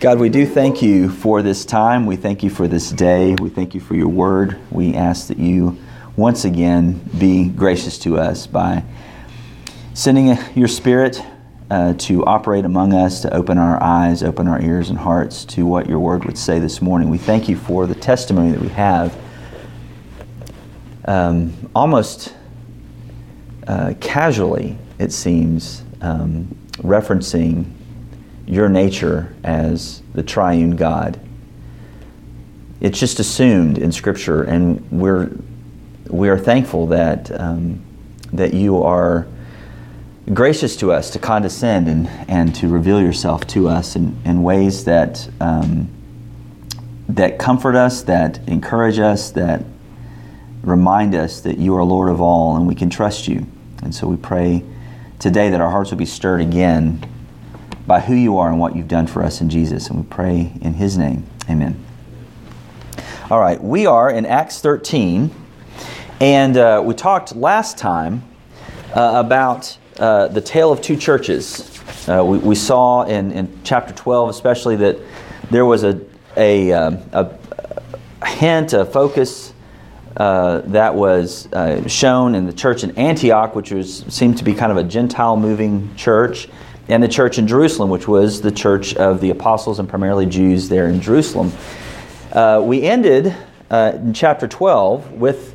God, we do thank you for this time. We thank you for this day. We thank you for your word. We ask that you once again be gracious to us by sending your spirit uh, to operate among us, to open our eyes, open our ears and hearts to what your word would say this morning. We thank you for the testimony that we have. Um, almost uh, casually, it seems, um, referencing your nature as the triune God. It's just assumed in Scripture, and we're we are thankful that um, that you are gracious to us to condescend and, and to reveal yourself to us in, in ways that um, that comfort us, that encourage us, that remind us that you are Lord of all and we can trust you. And so we pray today that our hearts will be stirred again by who you are and what you've done for us in Jesus. And we pray in his name. Amen. All right, we are in Acts 13, and uh, we talked last time uh, about uh, the tale of two churches. Uh, we, we, saw in, in chapter 12, especially, that there was a, a, um, a, a hint, a focus uh, that was uh, shown in the church in Antioch, which was seemed to be kind of a Gentile moving church and the church in Jerusalem, which was the church of the apostles and primarily Jews there in Jerusalem. Uh, we ended uh, in chapter 12 with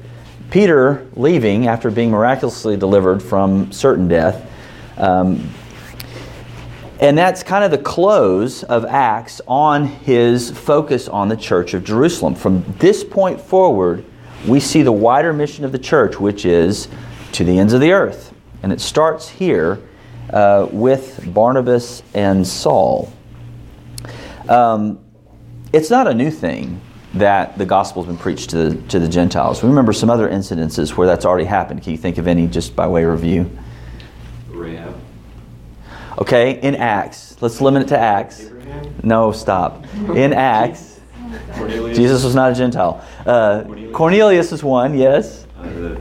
Peter leaving after being miraculously delivered from certain death. Um, and that's kind of the close of Acts on his focus on the church of Jerusalem. From this point forward, we see the wider mission of the church, which is to the ends of the earth. And it starts here uh, with Barnabas and Saul. Um, it's not a new thing that the gospel's been preached to the, to the Gentiles. We remember some other incidences where that's already happened. Can you think of any just by way of review? Rahab. Okay, in Acts. Let's limit it to Acts. Abraham. No, stop. In Acts, Cornelius. Jesus was not a Gentile. Uh, Cornelius. Cornelius is one, yes. Uh, the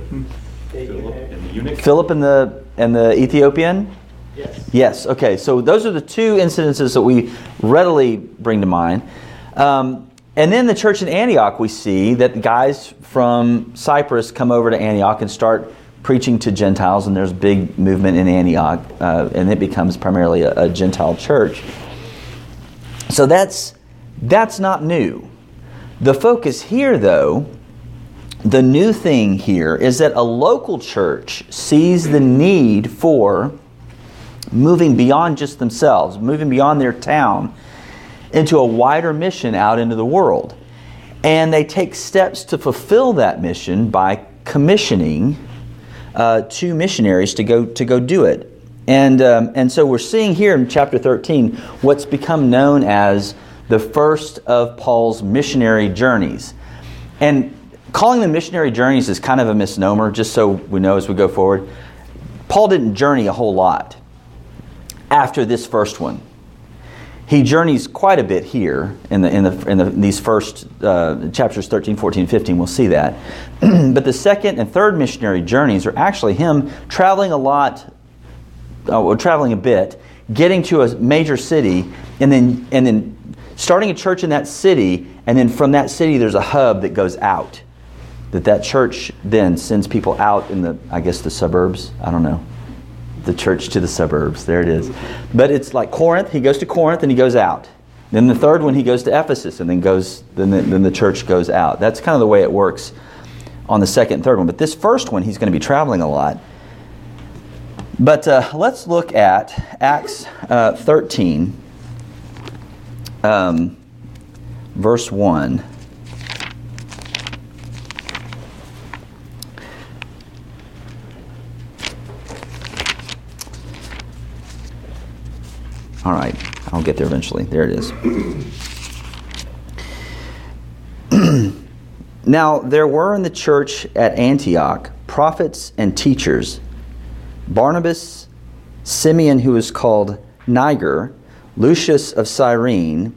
Philip and the eunuch. Philip and the and the Ethiopian. Yes. Okay. So those are the two incidences that we readily bring to mind. Um, and then the church in Antioch, we see that guys from Cyprus come over to Antioch and start preaching to Gentiles, and there's a big movement in Antioch, uh, and it becomes primarily a, a Gentile church. So that's that's not new. The focus here, though, the new thing here is that a local church sees the need for moving beyond just themselves, moving beyond their town into a wider mission out into the world. And they take steps to fulfill that mission by commissioning uh, two missionaries to go to go do it. And um, and so we're seeing here in chapter 13 what's become known as the first of Paul's missionary journeys. And calling them missionary journeys is kind of a misnomer, just so we know as we go forward. Paul didn't journey a whole lot after this first one. He journeys quite a bit here in, the, in, the, in the, these first uh, chapters 13, 14, 15. We'll see that. but the second and third missionary journeys are actually him traveling a lot, uh, or traveling a bit, getting to a major city, and then, and then starting a church in that city, and then from that city there's a hub that goes out. That that church then sends people out in the, I guess, the suburbs. I don't know the church to the suburbs. There it is. But it's like Corinth. He goes to Corinth and he goes out. Then the third one, he goes to Ephesus and then goes. Then the, then the church goes out. That's kind of the way it works on the second and third one. But this first one, he's going to be traveling a lot. But uh, let's look at Acts uh, 13, um, verse 1. All right, I'll get there eventually. There it is. now, there were in the church at Antioch prophets and teachers Barnabas, Simeon, who was called Niger, Lucius of Cyrene,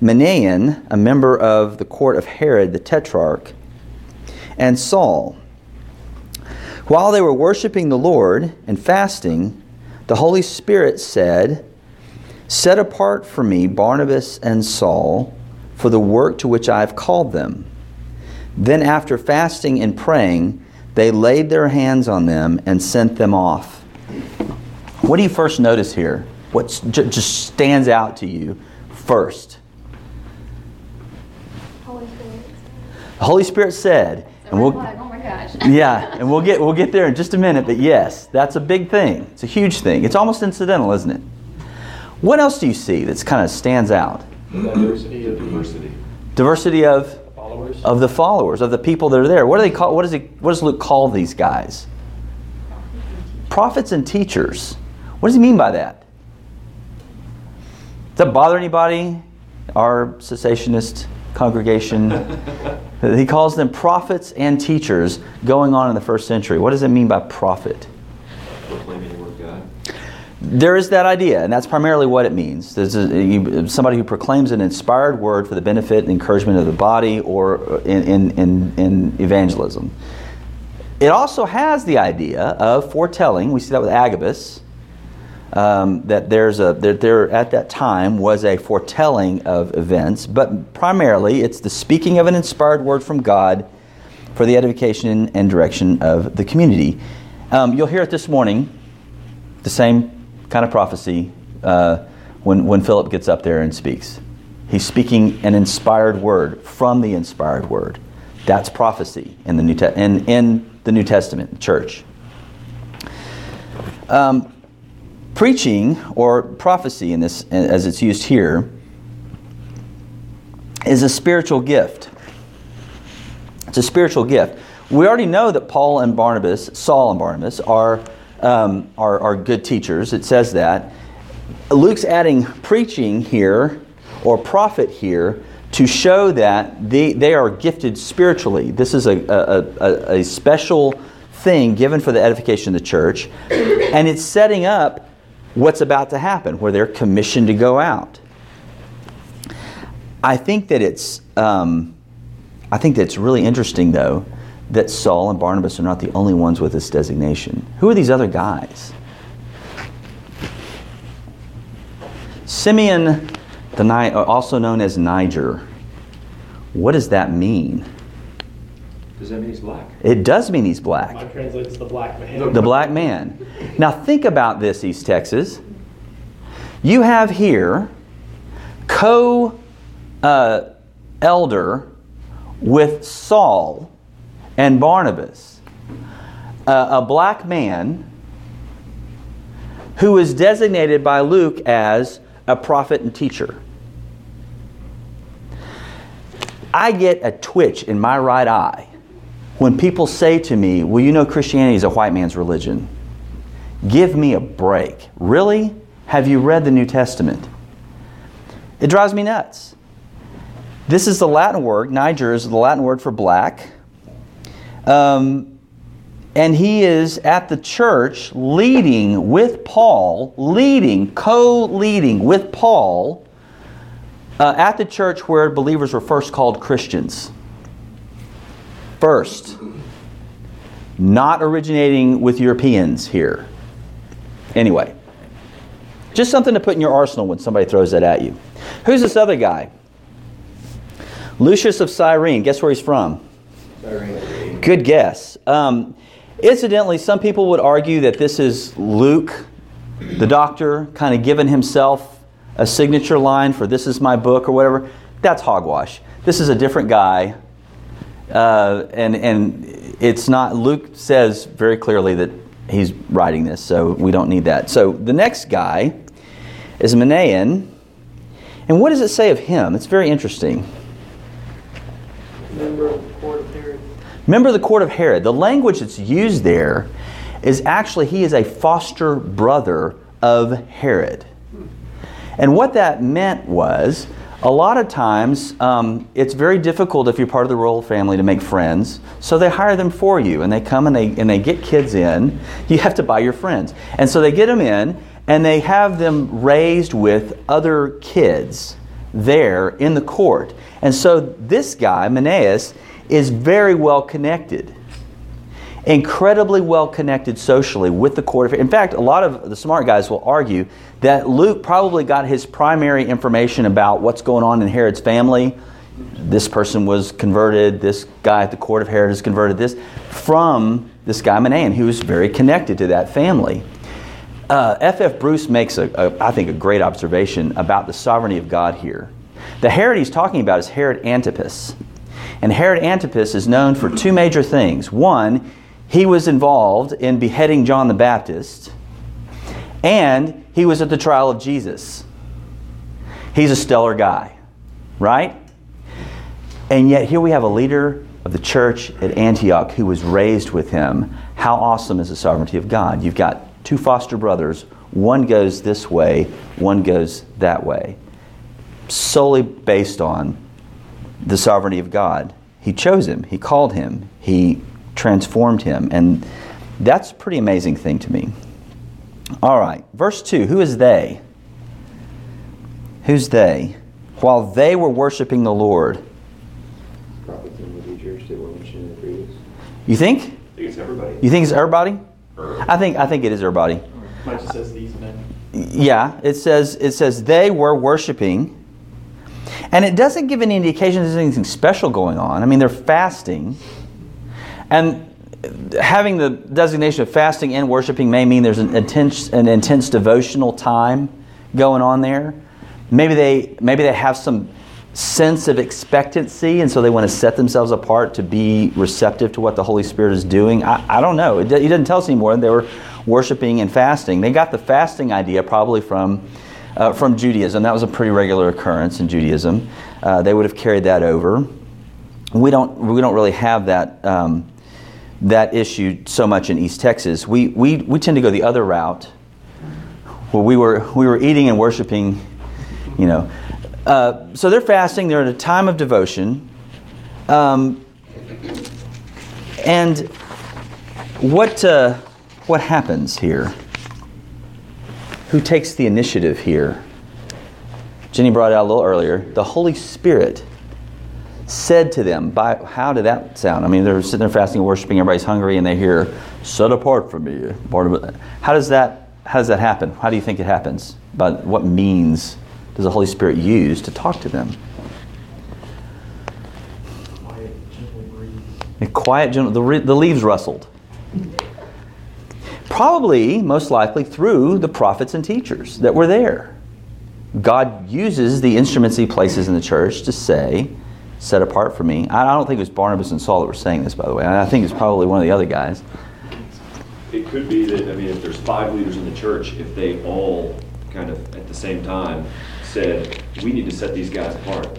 Manaen, a member of the court of Herod the Tetrarch, and Saul. While they were worshiping the Lord and fasting, the Holy Spirit said, Set apart for me Barnabas and Saul for the work to which I have called them. Then, after fasting and praying, they laid their hands on them and sent them off. What do you first notice here? What just stands out to you first? Holy Spirit. The Holy Spirit said, and we'll, oh yeah, and we'll get we'll get there in just a minute. But yes, that's a big thing. It's a huge thing. It's almost incidental, isn't it? What else do you see that's kind of stands out? Diversity of diversity. Diversity of followers. Of the followers of the people that are there. What do they call? What does he? What does Luke call these guys? Prophets and teachers. What does he mean by that? Does that bother anybody? Our cessationist congregation. he calls them prophets and teachers going on in the first century. What does it mean by prophet? Proclaiming the word of God. There is that idea, and that's primarily what it means. There's a, somebody who proclaims an inspired word for the benefit and encouragement of the body or in, in, in, in evangelism. It also has the idea of foretelling. We see that with Agabus um, that there's a that there at that time was a foretelling of events, but primarily it's the speaking of an inspired word from God for the edification and direction of the community. Um, you'll hear it this morning, the same kind of prophecy uh, when when Philip gets up there and speaks. He's speaking an inspired word from the inspired word. That's prophecy in the New Te- in, in the New Testament church. Um, Preaching or prophecy in this as it's used here is a spiritual gift. It's a spiritual gift. We already know that Paul and Barnabas, Saul and Barnabas, are, um, are, are good teachers. It says that. Luke's adding preaching here or prophet here to show that they, they are gifted spiritually. This is a, a, a, a special thing given for the edification of the church. And it's setting up what's about to happen, where they're commissioned to go out. I think that it's, um, I think that's really interesting, though, that Saul and Barnabas are not the only ones with this designation. Who are these other guys? Simeon, the Ni- also known as Niger. What does that mean? Does that mean he's black? It does mean he's black. Mine translates the black man. The black man. Now think about this, East Texas. You have here co uh, elder with Saul and Barnabas, uh, a black man who is designated by Luke as a prophet and teacher. I get a twitch in my right eye when people say to me, Well, you know, Christianity is a white man's religion. Give me a break. Really? Have you read the New Testament? It drives me nuts. This is the Latin word, Niger is the Latin word for black. Um, and he is at the church leading with Paul, leading, co leading with Paul uh, at the church where believers were first called Christians first, not originating with Europeans here. Anyway, just something to put in your arsenal when somebody throws that at you. Who's this other guy? Lucius of Cyrene. Guess where he's from? Cyrene. Good guess. Um, incidentally, some people would argue that this is Luke, the doctor, kind of giving himself a signature line for this is my book or whatever. That's hogwash. This is a different guy uh, and and it's not. Luke says very clearly that he's writing this, so we don't need that. So the next guy is Manaen, and what does it say of him? It's very interesting. Member of the court of Herod. Member the court of Herod. The language that's used there is actually he is a foster brother of Herod. And what that meant was a lot of times um, it's very difficult if you're part of the royal family to make friends so they hire them for you and they come and they, and they get kids in you have to buy your friends and so they get them in and they have them raised with other kids there in the court and so this guy Manaeus is very well connected incredibly well connected socially with the court of In fact, a lot of the smart guys will argue that Luke probably got his primary information about what's going on in Herod's family. This person was converted, this guy at the court of Herod is converted, this from this guy Manaen, who was very connected to that family. F.F. Uh, F. Bruce makes, a, a, I think, a great observation about the sovereignty of God here. The Herod he's talking about is Herod Antipas. And Herod Antipas is known for two major things. One, he was involved in beheading John the Baptist, and he was at the trial of Jesus. He's a stellar guy, right? And yet, here we have a leader of the church at Antioch who was raised with him. How awesome is the sovereignty of God? You've got two foster brothers. One goes this way, one goes that way, solely based on the sovereignty of God. He chose him, He called him, He transformed him. And that's a pretty amazing thing to me. All right, verse 2 Who is they? Who's they? While they were worshiping the Lord. Prophets and the teachers that were mentioned in the previous. You think? I think it's everybody. You think it's everybody? I think I think it is everybody. Mine says these men. Yeah, it says it says they were worshiping, and it doesn't give any indication there's anything special going on. I mean, they're fasting, and having the designation of fasting and worshiping may mean there's an intense an intense devotional time going on there. Maybe they maybe they have some sense of expectancy, and so they want to set themselves apart to be receptive to what the Holy Spirit is doing. I, I don't know. It, he doesn't tell us anymore. They were worshiping and fasting. They got the fasting idea probably from, uh, from Judaism. That was a pretty regular occurrence in Judaism. Uh, they would have carried that over. We don't, we don't really have that, um, that issue so much in East Texas. We, we, we tend to go the other route where we were, we were eating and worshiping, you know, uh, so they're fasting, they're at a time of devotion. Um, and what, uh, what happens here? Who takes the initiative here? Jenny brought it out a little earlier. The Holy Spirit said to them, by how did that sound? I mean, they're sitting there fasting and worshiping, everybody's hungry, and they hear, set apart from me. How does that how does that happen? How do you think it happens? But what means does the Holy Spirit use to talk to them? Quiet, gentle breeze. A quiet, gentle, the, the leaves rustled. Probably, most likely, through the prophets and teachers that were there. God uses the instruments he places in the church to say, set apart for me. I don't think it was Barnabas and Saul that were saying this, by the way. I think it's probably one of the other guys. It could be that, I mean, if there's five leaders in the church, if they all kind of at the same time said, we need to set these guys apart.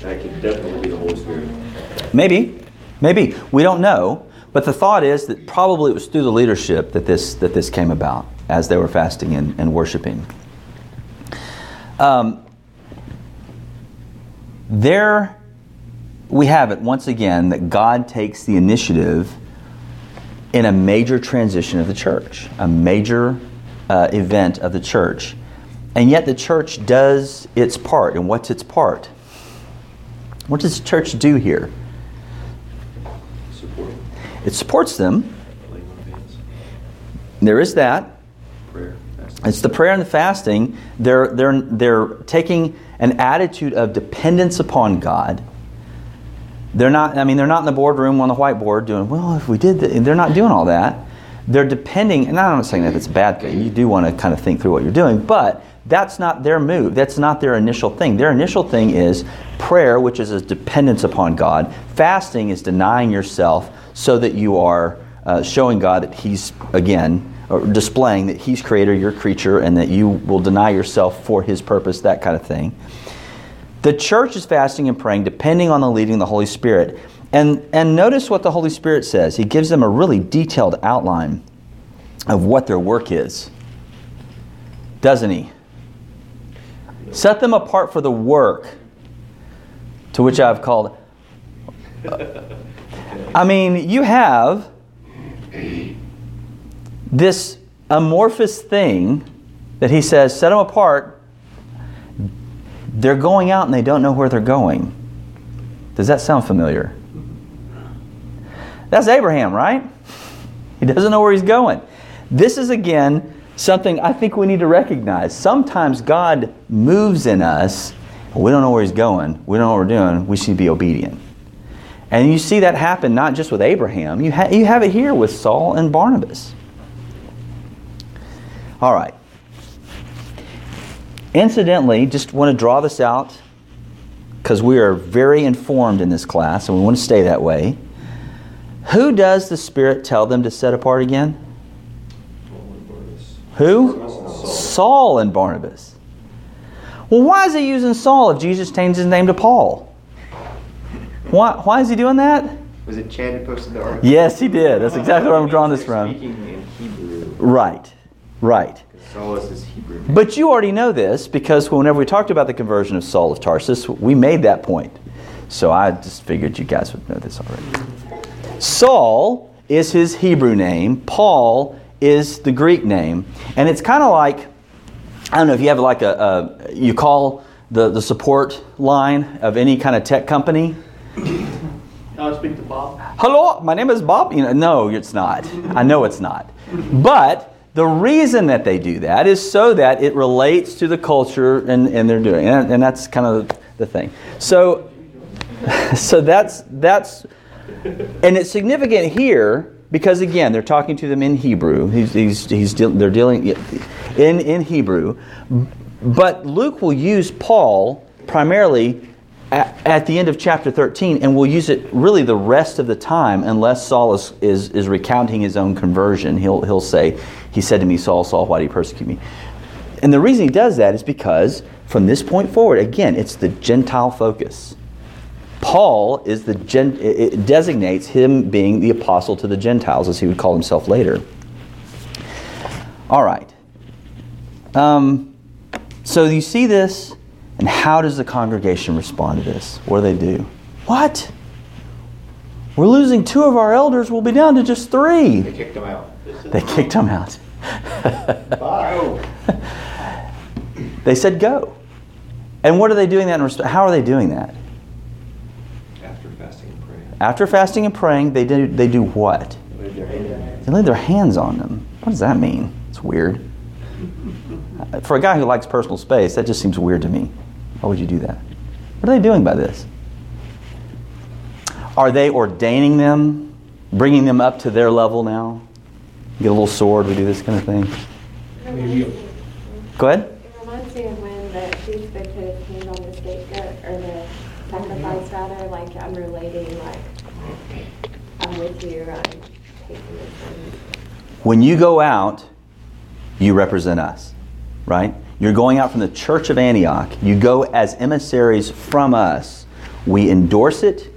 That could definitely be the Holy Spirit. Maybe, maybe we don't know. But the thought is that probably it was through the leadership that this that this came about as they were fasting and, and worshiping. Um, there we have it once again that God takes the initiative in a major transition of the church, a major uh, event of the church. And yet the church does its part. And what's its part? What does the church do here? It supports them. There is that. Prayer. It's the prayer and the fasting. They're, they're, they're taking an attitude of dependence upon God. They're not, I mean, they're not in the boardroom on the whiteboard doing, well, if we did that, they're not doing all that. They're depending, and I'm not saying that it's a bad thing. You do want to kind of think through what you're doing, but that's not their move. That's not their initial thing. Their initial thing is prayer, which is a dependence upon God. Fasting is denying yourself so that you are uh, showing God that He's, again, displaying that He's creator, you're creature, and that you will deny yourself for His purpose, that kind of thing. The church is fasting and praying, depending on the leading of the Holy Spirit. And, and notice what the Holy Spirit says. He gives them a really detailed outline of what their work is, doesn't He? Set them apart for the work to which I've called. I mean, you have this amorphous thing that he says, set them apart. They're going out and they don't know where they're going. Does that sound familiar? That's Abraham, right? He doesn't know where he's going. This is again something I think we need to recognize. Sometimes God moves in us, we don't know where he's going, we don't know what we're doing, we should be obedient. And you see that happen not just with Abraham, you, ha- you have it here with Saul and Barnabas. All right. Incidentally, just want to draw this out because we are very informed in this class and we want to stay that way. Who does the Spirit tell them to set apart again? Who? Saul and Barnabas. Well, why is he using Saul if Jesus changed his name to Paul? Why, why is he doing that? Was it Chad who posted the article? Yes, he did. That's exactly where I'm drawing this from. Speaking in Hebrew. Right, right. Saul is his Hebrew. name. But you already know this because whenever we talked about the conversion of Saul of Tarsus, we made that point. So I just figured you guys would know this already. Saul is his Hebrew name, Paul is the Greek name. And it's kind of like, I don't know if you have like a, a you call the, the support line of any kind of tech company. I'll speak to Bob. Hello, my name is Bob. You know, no, it's not. I know it's not. But the reason that they do that is so that it relates to the culture and, and they're doing, and, and that's kind of the thing. So, so that's that's, and it's significant here because again they're talking to them in Hebrew. He's, he's, he's deal, they're dealing in in Hebrew, but Luke will use Paul primarily at, at the end of chapter 13, and we'll use it really the rest of the time unless Saul is, is, is recounting his own conversion. He'll, he'll say, He said to me, Saul, Saul, why do you persecute me? And the reason he does that is because from this point forward, again, it's the Gentile focus. Paul is the gen, it designates him being the apostle to the Gentiles, as he would call himself later. All right. Um, so you see this, and how does the congregation respond to this? What do they do? What? We're losing two of our elders. We'll be down to just three. They kicked them out. They kicked them out. Bye. They said go. And what are they doing that in resp- How are they doing that? After fasting and praying. After fasting and praying, they do, they do what? Laid their hand in. They lay their hands on them. What does that mean? It's weird. Uh, for a guy who likes personal space, that just seems weird to me. Why would you do that? What are they doing by this? Are they ordaining them, bringing them up to their level now? Get a little sword, we do this kind of thing. Go ahead. It reminds me of when the priest would put his hand on the scapegoat or the sacrifice rather, like I'm relating, like I'm with you, I'm taking this one. When you go out, you represent us, right? You're going out from the church of Antioch. You go as emissaries from us. We endorse it,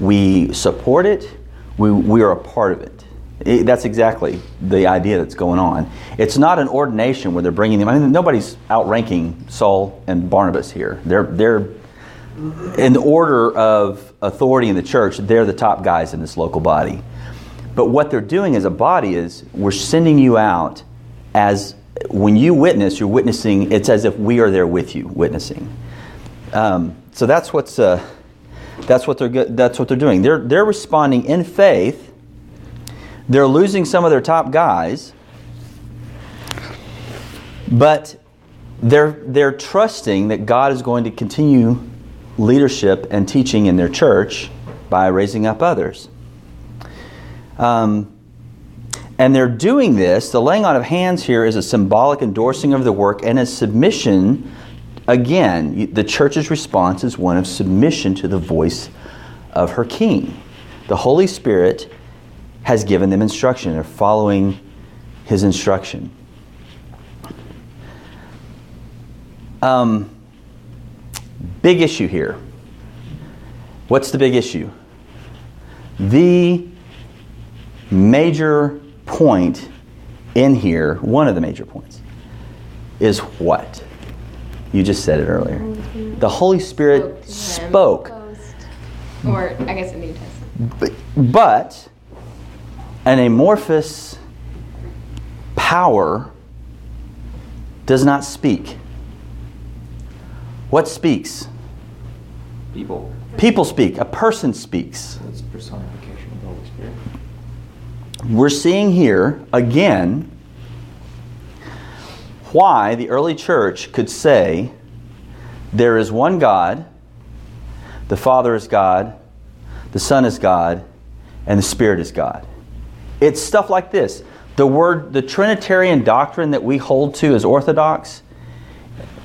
we support it, we, we are a part of it. It- That's exactly the idea that's going on. It's not an ordination where they're bringing them. I mean, nobody's outranking Saul and Barnabas here. They're they're in the order of authority in the church. They're the top guys in this local body. But what they're doing as a body is we're sending you out as when you witness, you're witnessing. It's as if we are there with you, witnessing. Um, so that's what's uh, that's what they're that's what they're doing. They're they're responding in faith. They're losing some of their top guys, but they're they're trusting that God is going to continue leadership and teaching in their church by raising up others. Um, and they're doing this, the laying on of hands here is a symbolic endorsing of the work and a submission. Again, the church's response is one of submission to the voice of her king. The Holy Spirit has given them instruction. They're following his instruction. Um, big issue here. What's the big issue? The major point in here, one of the major points, is what? You just said it earlier. Mm-hmm. The Holy Spirit spoke, Post. Or, I guess, the New Testament. but, but an amorphous power does not speak. What speaks? People. People speak. A person speaks. That's personification of the Holy Spirit. We're seeing here again why the early church could say there is one God, the Father is God, the Son is God, and the Spirit is God. It's stuff like this. The word, the Trinitarian doctrine that we hold to as Orthodox,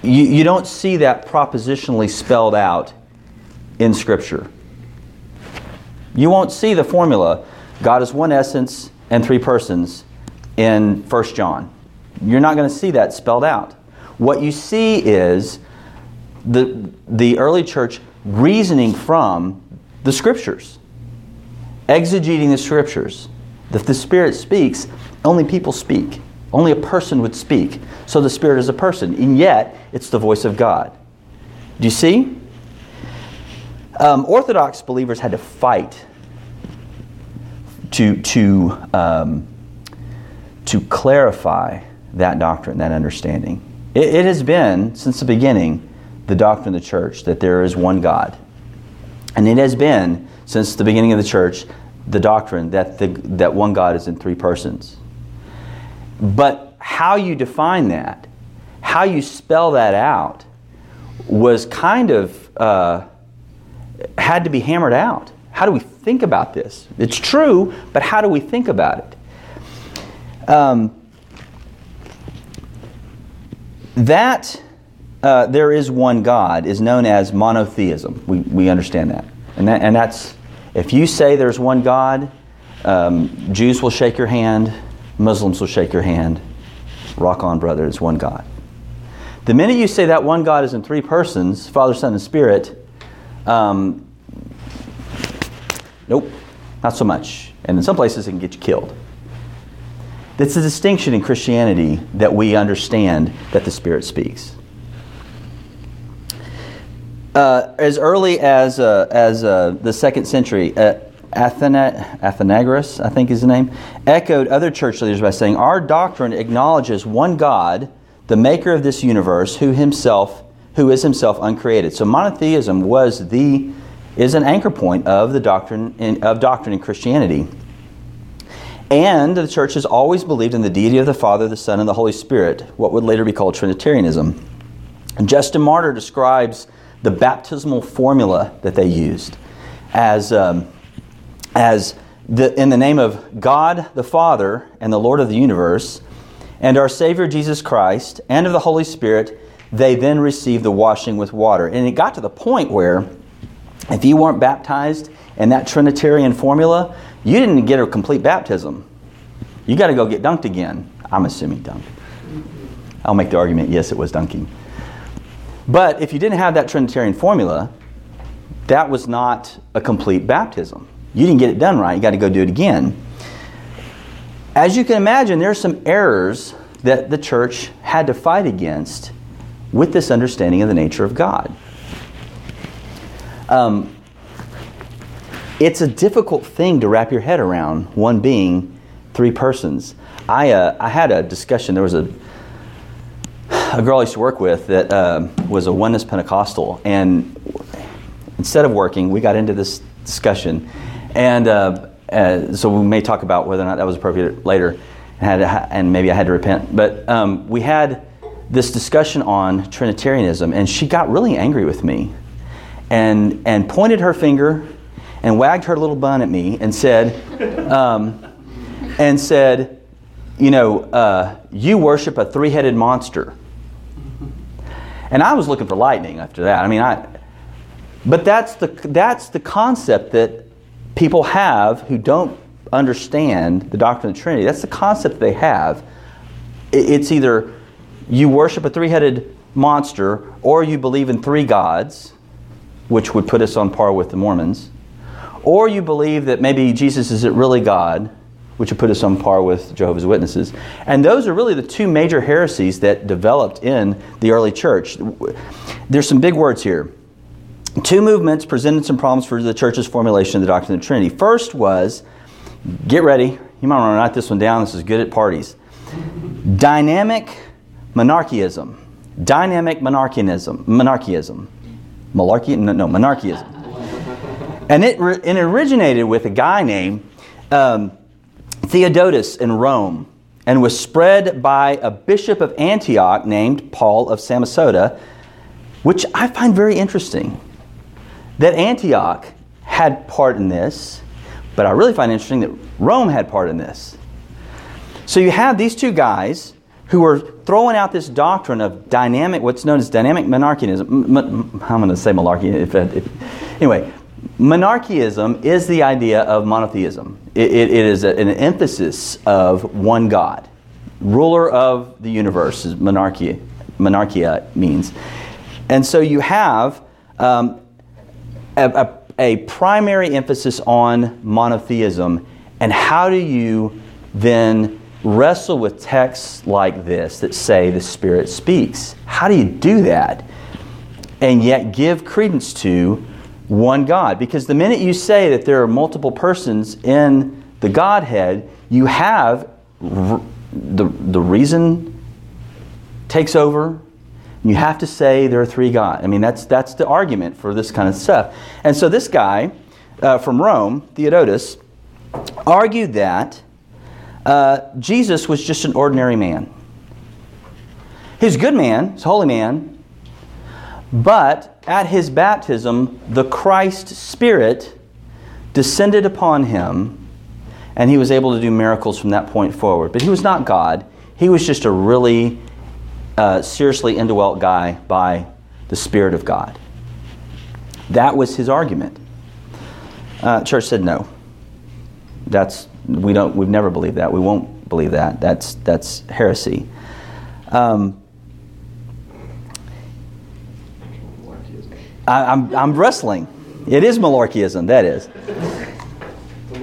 you, you don't see that propositionally spelled out in Scripture. You won't see the formula God is one essence and three persons in 1 John. You're not going to see that spelled out. What you see is the, the early church reasoning from the Scriptures, exegeting the Scriptures. If the Spirit speaks, only people speak. Only a person would speak. So the Spirit is a person, and yet it's the voice of God. Do you see? Um, Orthodox believers had to fight to, to, um, to clarify that doctrine, that understanding. It, it, has been, since the beginning, the doctrine of the church that there is one God. And it has been, since the beginning of the church, the doctrine that, the, that one God is in three persons. But how you define that, how you spell that out, was kind of uh, had to be hammered out. How do we think about this? It's true, but how do we think about it? Um, that uh, there is one God is known as monotheism. We, we understand that. And, that. and that's, if you say there's one God, um, Jews will shake your hand, Muslims will shake your hand. Rock on, brother, it's one God. The minute you say that one God is in three persons, Father, Son, and Spirit, um, nope, not so much. And in some places, it can get you killed. That's a distinction in Christianity that we understand that the Spirit speaks. Uh, as early as, uh, as uh, the second century, uh, Athena, Athenagoras, I think is the name, echoed other church leaders by saying, Our doctrine acknowledges one God, the maker of this universe, who himself, who is himself uncreated. So monotheism was the, is an anchor point of the doctrine in, of doctrine in Christianity. And the church has always believed in the deity of the Father, the Son, and the Holy Spirit, what would later be called Trinitarianism. And Justin Martyr describes the baptismal formula that they used as, um, as the, in the name of God the Father and the Lord of the universe, and our Savior Jesus Christ, and of the Holy Spirit, they then received the washing with water. And it got to the point where if you weren't baptized in that Trinitarian formula, you didn't get a complete baptism. You got to go get dunked again. I'm assuming dunked. I'll make the argument yes, it was dunking. But if you didn't have that Trinitarian formula, that was not a complete baptism. You didn't get it done right. You got to go do it again. As you can imagine, there are some errors that the church had to fight against with this understanding of the nature of God. Um, it's a difficult thing to wrap your head around, one being three persons. I, uh, I had a discussion, there was a, a girl I used to work with that uh, was a oneness Pentecostal, and instead of working, we got into this discussion. And uh, uh, so we may talk about whether or not that was appropriate later, and, had and maybe I had to repent. But um, we had this discussion on Trinitarianism, and she got really angry with me and, and pointed her finger and wagged her little bun at me and said, um, and said, you know, uh, you worship a three-headed monster. And I was looking for lightning after that. I mean, I, but that's the, that's the concept that people have who don't understand the doctrine of the Trinity. That's the concept they have. It's either you worship a three headed monster or you believe in three gods, which would put us on par with the Mormons, or you believe that maybe Jesus isn't really God, which would put us on par with Jehovah's Witnesses. And those are really the two major heresies that developed in the early church. There's some big words here. Two movements presented some problems for the church's formulation of the doctrine of the Trinity. First was, get ready, you might want to write this one down, this is good at parties. Dynamic monarchism. Dynamic monarchism. Monarchism. Malarkey? No, no, monarchism. And it, it originated with a guy named um, Theodotus in Rome and was spread by a bishop of Antioch named Paul of Samosata, which I find very interesting. That Antioch had part in this, but I really find interesting that Rome had part in this. So you have these two guys who are throwing out this doctrine of dynamic, what's known as dynamic monarchianism. M- m- I'm going to say monarchy. If, if, anyway, monarchianism is the idea of monotheism. it, it, it is a, an emphasis of one God, ruler of the universe. Is monarchia, monarchia means, and so you have um, a, a, a primary emphasis on monotheism, and how do you then wrestle with texts like this that say the Spirit speaks? How do you do that? And yet give credence to one God. Because the minute you say that there are multiple persons in the Godhead, you have the, the reason takes over. You have to say there are three gods. I mean, that's, that's the argument for this kind of stuff. And so this guy uh, from Rome, Theodotus, argued that uh, Jesus was just an ordinary man. He's a good man, he's a holy man, but at his baptism, the Christ Spirit descended upon him, and he was able to do miracles from that point forward. But he was not God, he was just a really uh, seriously indwelt guy by the Spirit of God. That was his argument. Uh, church said no. That's we don't. We've never believed that. We won't believe that. That's that's heresy. Um, I, I'm I'm wrestling. It is malarkeyism. That is.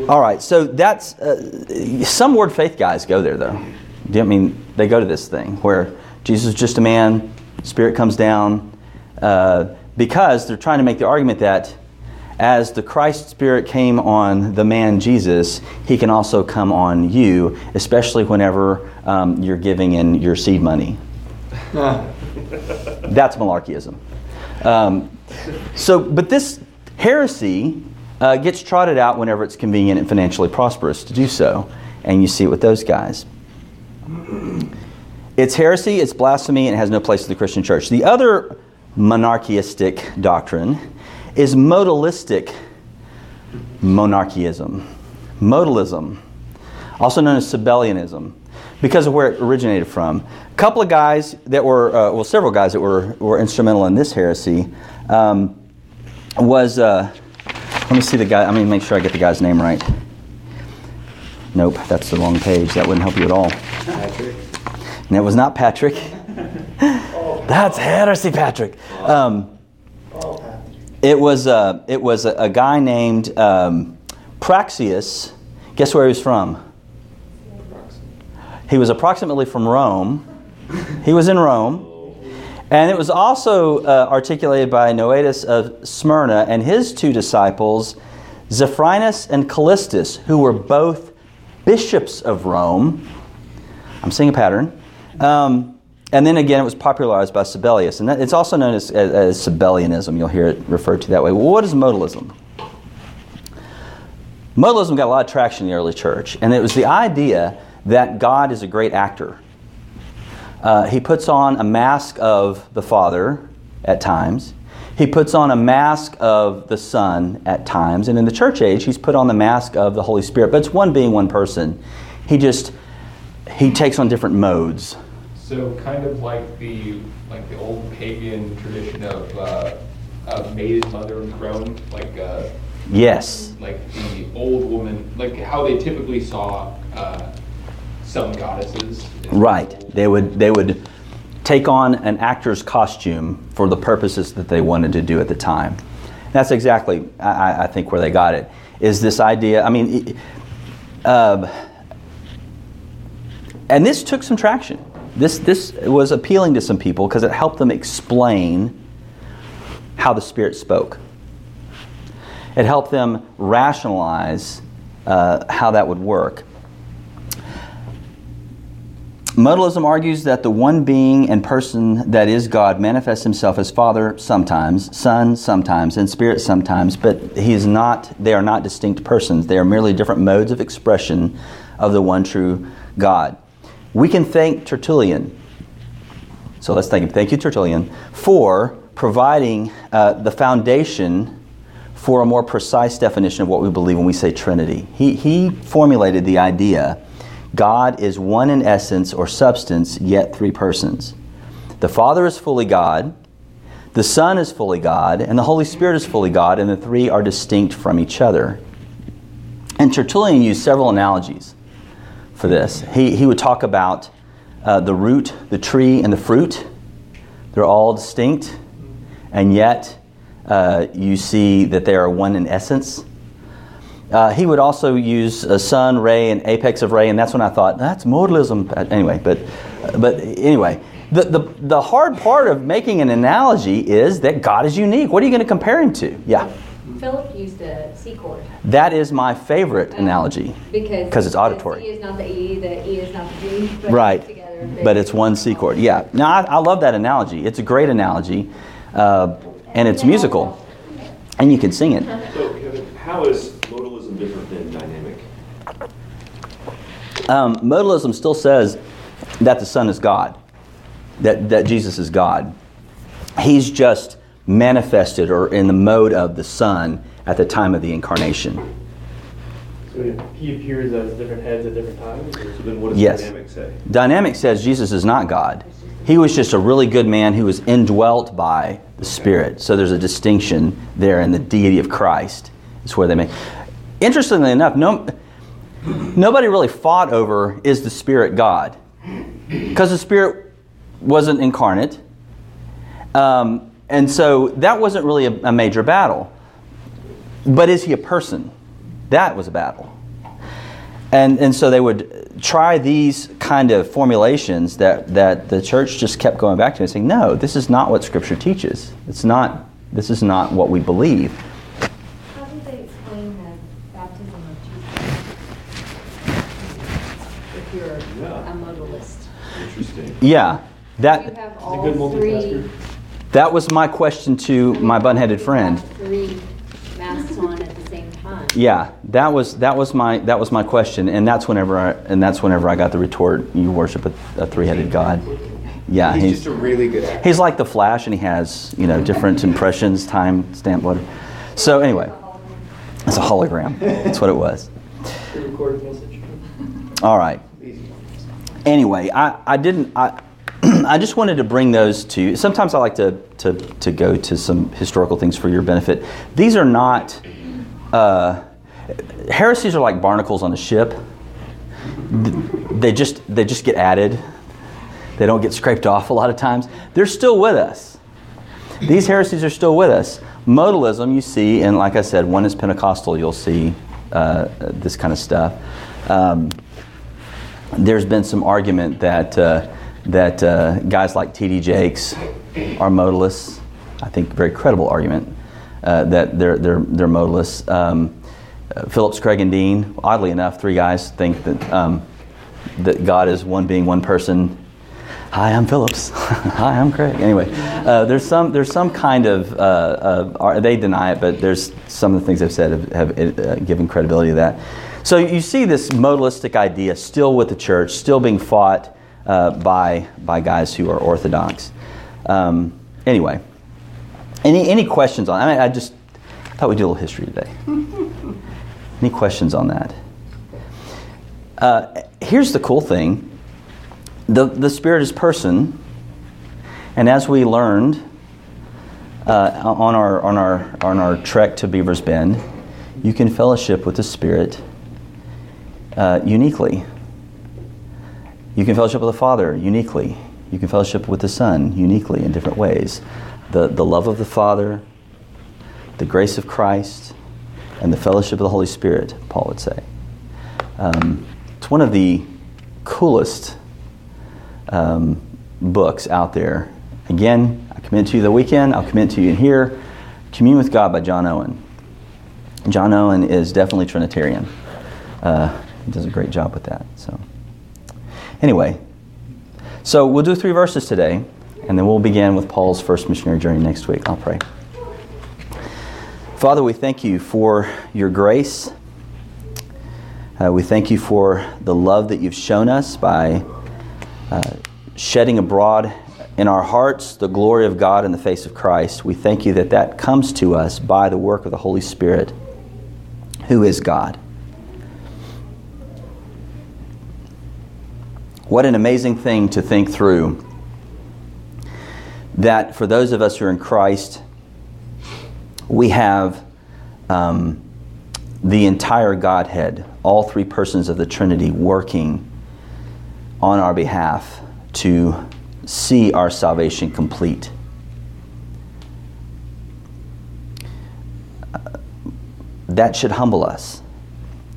All right. So that's uh, some word faith guys go there though. Do you I mean they go to this thing where Jesus is just a man, Spirit comes down, uh, because they're trying to make the argument that as the Christ Spirit came on the man Jesus, he can also come on you, especially whenever um, you're giving in your seed money. That's malarkeyism. Um, so, but this heresy uh, gets trotted out whenever it's convenient and financially prosperous to do so, and you see it with those guys. It's heresy, it's blasphemy, and it has no place in the Christian church. The other monarchistic doctrine is modalistic monarchism. Modalism, also known as Sabellianism, because of where it originated from. A couple of guys that were, uh, well, several guys that were, were instrumental in this heresy um, was, uh, let me see the guy, I'm going to make sure I get the guy's name right. Nope, that's the wrong page. That wouldn't help you at all. Patrick. And it was not Patrick. That's heresy, Patrick. Um, it was uh, it was a, a guy named um, Praxeas. Guess where he was from? He was approximately from Rome. He was in Rome. And it was also uh, articulated by Noetus of Smyrna and his two disciples, Zephyrinus and Callistus, who were both bishops of Rome. I'm seeing a pattern. Um, and then again, it was popularized by Sabellius. And that, it's also known as, as, as Sabellianism. You'll hear it referred to that way. Well, what is modalism? Modalism got a lot of traction in the early church. And it was the idea that God is a great actor. Uh, he puts on a mask of the Father at times. He puts on a mask of the Son at times. And in the church age, he's put on the mask of the Holy Spirit. But it's one being, one person. He just, he takes on different modes. So kind of like the like the old pagan tradition of uh, of maid, mother, and crone, like uh, Yes. like the old woman, like how they typically saw uh, some goddesses. Right. They would they would take on an actor's costume for the purposes that they wanted to do at the time. That's exactly I, I think where they got it. Is this idea? I mean, uh, and this took some traction. This this was appealing to some people because it helped them explain how the Spirit spoke. It helped them rationalize uh, how that would work. modalism argues that the one being and person that is God manifests himself as Father sometimes, Son sometimes, and Spirit sometimes, but he is not, they are not distinct persons. They are merely different modes of expression of the one true God. We can thank Tertullian. So let's thank him. Thank you, Tertullian, for providing uh, the foundation for a more precise definition of what we believe when we say Trinity. He, he formulated the idea God is one in essence or substance, yet three persons. The Father is fully God, the Son is fully God, and the Holy Spirit is fully God, and the three are distinct from each other. And Tertullian used several analogies for this. He, he would talk about uh, the root, the tree, and the fruit. They're all distinct, and yet uh, you see that they are one in essence. Uh, he would also use a sun, ray, and apex of ray, and that's when I thought that's modalism. Anyway, but but anyway, the, the the hard part of making an analogy is that God is unique. What are you going to compare him to? Yeah, Philip used a C chord. that is my favorite analogy because it's auditory. The C is not the E, the E is not the G. but right, together, but it's one C chord. Yeah, now I, I love that analogy. It's a great analogy, uh, and it's musical, and you can sing it. So Kevin, how is modalism different than dynamic? Um, modalism still says that the Son is God, that, that Jesus is God. He's just manifested or in the mode of the Son at the time of the incarnation. So he appears as different heads at different times? So then what does Yes. dynamic say? Dynamic says Jesus is not God. He was just a really good man who was indwelt by the Spirit. So there's a distinction there in the deity of Christ. It's where they make. Interestingly enough, no, nobody really fought over is the Spirit God, because the Spirit wasn't incarnate, um, and so that wasn't really a, a major battle. But is he a person? That was a battle. And, and so they would try these kind of formulations that, that the church just kept going back to and saying, no, this is not what Scripture teaches. It's not, this is not what we believe. How do they explain the baptism of Jesus? If you're Yeah. a modalist. Interesting. Yeah, You that, have He's a all good three. Multitasker. that was my question to my bun-headed friend. Three masks on at the same time. Yeah, that was that was my that was my question, and that's whenever I, and that's whenever I got the retort. You worship a, a three-headed God. Yeah, He's he's just a really good actor. he's like the Flash, and he has you know different impressions, time stamp, whatever. So anyway, it's a hologram. That's what it was. All right. Anyway, I, I didn't I I just wanted to bring those to you. Sometimes I like to, to, to go to some historical things for your benefit. These are not uh, heresies are like barnacles on a ship. They just they just get added. They don't get scraped off a lot of times. They're still with us. These heresies are still with us. Modalism, you see, and like I said, Oneness Pentecostal. You'll see uh, this kind of stuff. Um, there's been some argument that uh, that uh, guys like T.D. Jakes are modalists. I think very credible argument uh, that they're they're they're modalists. Um, uh, Phillips, Craig, and Dean. Oddly enough, three guys think that um, that God is one being, one person. Hi, I'm Phillips. Hi, I'm Craig. Anyway, uh, there's some there's some kind of uh, of they deny it, but there's some of the things they've said have, have uh, given credibility to that. So you see this modalistic idea still with the church, still being fought uh, by by guys who are orthodox. Um, anyway, any any questions on? I mean, I just thought we'd do a little history today. any questions on that? Uh, here's the cool thing the, the Spirit is person, and as we learned uh, on, our, on, our, on our trek to Beaver's Bend, you can fellowship with the Spirit uh, uniquely. You can fellowship with the Father uniquely. You can fellowship with the Son uniquely in different ways. The, the love of the Father, the grace of Christ, and the fellowship of the Holy Spirit, Paul would say. Um, it's one of the coolest um, books out there. Again, I commit to you the weekend, I'll commit to you in here. Commune with God by John Owen. John Owen is definitely Trinitarian. Uh, he does a great job with that. So, anyway, So we'll do three verses today, and then we'll begin with Paul's first missionary journey next week. I'll pray. Father, we thank you for your grace. Uh, we thank you for the love that you've shown us by uh, shedding abroad in our hearts the glory of God in the face of Christ. We thank you that that comes to us by the work of the Holy Spirit, who is God. What an amazing thing to think through that for those of us who are in Christ, we have um, the entire Godhead, all three persons of the Trinity, working on our behalf to see our salvation complete. that should humble us.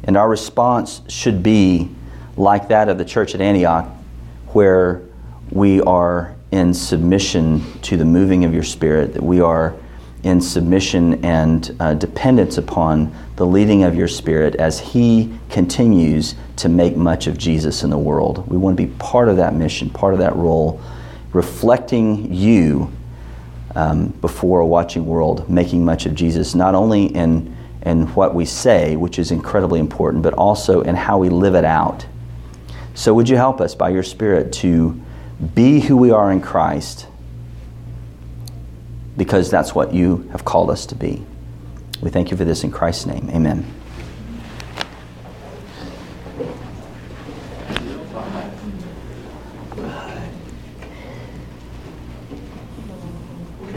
And our response should be like that of the church at Antioch, where we are in submission to the moving of your Spirit, that we are in submission and uh, dependence upon the leading of your Spirit as He continues to make much of Jesus in the world. We want to be part of that mission, part of that role, reflecting you um, before a watching world, making much of Jesus, not only in, in what we say, which is incredibly important, but also in how we live it out. So, would you help us by your Spirit to be who we are in Christ? Because that's what you have called us to be. We thank you for this in Christ's name. Amen.